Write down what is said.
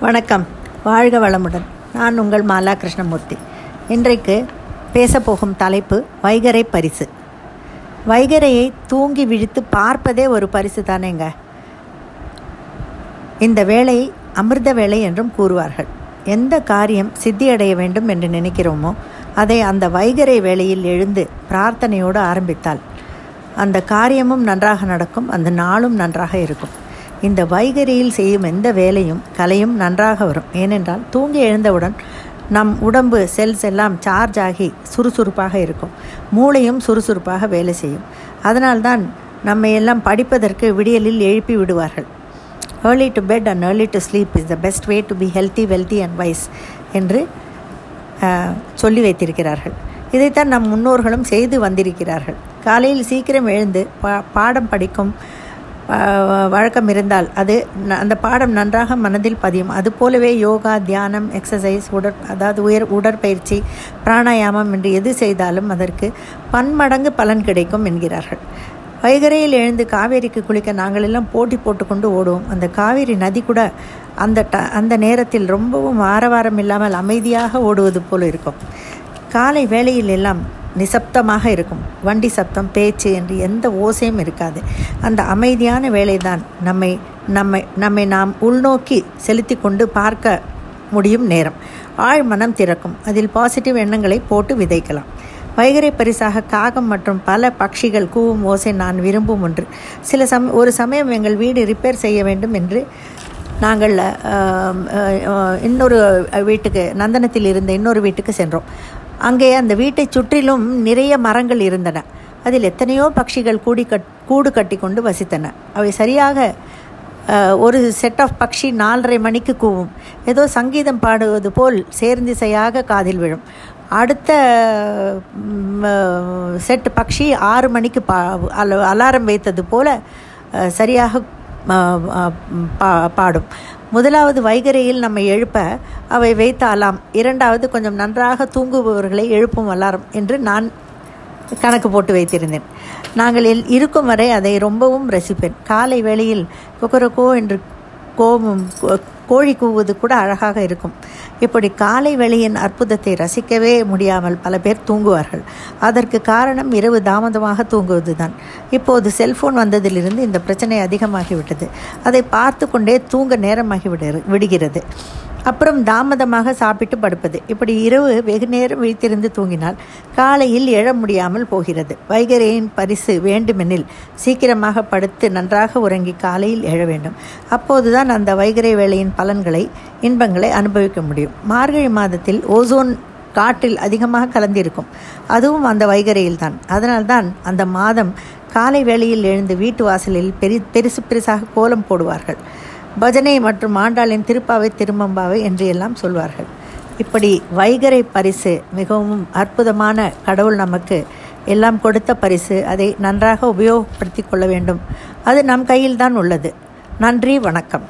வணக்கம். வாழ்க வளமுடன். நான் உங்கள் மாலா கிருஷ்ணமூர்த்தி. இன்றைக்கு பேசப்போகும் தலைப்பு வைகரை பரிசு. வைகரையை தூங்கி விழித்து பார்ப்பதே ஒரு பரிசு தானேங்க? இந்த வேலை அமிர்த வேலை என்றும் கூறுவார்கள். எந்த காரியம் சித்தியடைய வேண்டும் என்று நினைக்கிறோமோ அதை அந்த வைகரை வேளையில் எழுந்து பிரார்த்தனையோடு ஆரம்பித்தால் அந்த காரியமும் நன்றாக நடக்கும் அந்த நாளும் நன்றாக இருக்கும். இந்த வைகரியில் செய்யும் எந்த வேலையும் கலையும் நன்றாக வரும். ஏனென்றால் தூங்கி எழுந்தவுடன் நம் உடம்பு செல்ஸ் எல்லாம் சார்ஜ் ஆகி சுறுசுறுப்பாக இருக்கும். மூளையும் சுறுசுறுப்பாக வேலை செய்யும். அதனால்தான் நம்மை எல்லாம் படிப்பதற்கு விடியலில் எழுப்பி விடுவார்கள். Early to bed and early to sleep is the best way to be healthy wealthy and wise என்று சொல்லி வைத்திருக்கிறார்கள். இதைத்தான் நம் முன்னோர்களும் செய்து வந்திருக்கிறார்கள். காலையில் சீக்கிரம் எழுந்து பா பாடம் படிக்கும் வழக்கம் இருந்தால் அது அந்த பாடம் நன்றாக மனதில் பதியும். அதுபோலவே யோகா தியானம் எக்ஸசைஸ் உடற் அதாவது உயர் உடற்பயிற்சி பிராணாயாமம் என்று எது செய்தாலும் அதற்கு பன்மடங்கு பலன் கிடைக்கும் என்கிறார்கள். வைகரையில் எழுந்து காவேரிக்கு குளிக்க நாங்கள் எல்லாம் போட்டி போட்டுக்கொண்டு ஓடுவோம். அந்த காவேரி நதி கூட அந்த ட அந்த நேரத்தில் ரொம்பவும் ஆரவாரம் இல்லாமல் அமைதியாக ஓடுவது போல் இருக்கும். காலை வேளையில் எல்லாம் நிசப்தமாக இருக்கும். வண்டி சப்தம் பேச்சு என்று எந்த ஓசையும் இருக்காது. அந்த அமைதியான வேலைதான் நம்மை நம்மை நம்மை நாம் உள்நோக்கி செலுத்தி கொண்டு பார்க்க முடியும் நேரம். ஆழ் மனம் திறக்கும். அதில் பாசிட்டிவ் எண்ணங்களை போட்டு விதைக்கலாம். வைகரை பரிசாக காகம் மற்றும் பல பட்சிகள் கூவும் ஓசை நான் விரும்பும் ஒன்று. சில சம் ஒரு சமயம் எங்கள் வீடு ரிப்பேர் செய்ய வேண்டும் என்று நாங்கள் இன்னொரு வீட்டுக்கு நந்தனத்தில் இருந்த இன்னொரு வீட்டுக்கு சென்றோம். அங்கே அந்த வீட்டை சுற்றிலும் நிறைய மரங்கள் இருந்தன. அதில் எத்தனையோ பட்சிகள் கூடி கட் கூடு கட்டி கொண்டு வசித்தன. அவை சரியாக ஒரு செட் ஆஃப் பக்ஷி நாலரை மணிக்கு கூவும். ஏதோ சங்கீதம் பாடுவது போல் சேர்ந்திசையாக காதில் விழும். அடுத்த செட் பக்ஷி ஆறு மணிக்கு பா அலாரம் வைத்தது போல சரியாக பாடும். முதலாவது வைகரையில் நம்மை எழுப்ப அவை வைத்த அலாம் இரண்டாவது கொஞ்சம் நன்றாக தூங்குபவர்களை எழுப்பும் அலாரம் என்று நான் கணக்கு போட்டு வைத்திருந்தேன். நாங்கள் இருக்கும் வரை அதை ரொம்பவும் ரசிப்பேன். காலை வேளையில் கொக்கரக்கோ என்று கோபம் கோழி கூவுவது கூட அழகாக இருக்கும். இப்படி காலை வேளையின் அற்புதத்தை ரசிக்கவே முடியாமல் பல பேர் தூங்குவார்கள். அதற்கு காரணம் இரவு தாமதமாக தூங்குவது தான் இப்போது செல்ஃபோன் வந்ததிலிருந்து இந்த பிரச்சனை அதிகமாகிவிட்டது. அதை பார்த்து கொண்டே தூங்க நேரமாகி விடு விடுகிறது. அப்புறம் தாமதமாக சாப்பிட்டு படுப்பது. இப்படி இரவு வெகு நேரம் விழித்திருந்து தூங்கினால் காலையில் எழ முடியாமல் போகிறது. வைகரையின் பரிசு வேண்டுமெனில் சீக்கிரமாக படுத்து நன்றாக உறங்கி காலையில் எழ வேண்டும். அப்போதுதான் அந்த வைகரை வேலையின் பலன்களை இன்பங்களை அனுபவிக்க முடியும். மார்கழி மாதத்தில் ஓசோன் காற்றில் அதிகமாக கலந்திருக்கும். அதுவும் அந்த வைகரையில் தான் அதனால்தான் அந்த மாதம் காலை வேளையில் எழுந்து வீட்டு வாசலில் பெரி பெருசு பெருசாக கோலம் போடுவார்கள். பஜனை மற்றும் ஆண்டாளின் திருப்பாவை திருமம்பாவை என்று எல்லாம் சொல்வார்கள். இப்படி வைகரை பரிசு மிகவும் அற்புதமான கடவுள் நமக்கு எல்லாம் கொடுத்த பரிசு. அதை நன்றாக உபயோகப்படுத்தி கொள்ள வேண்டும். அது நம் கையில்தான் உள்ளது. நன்றி வணக்கம்.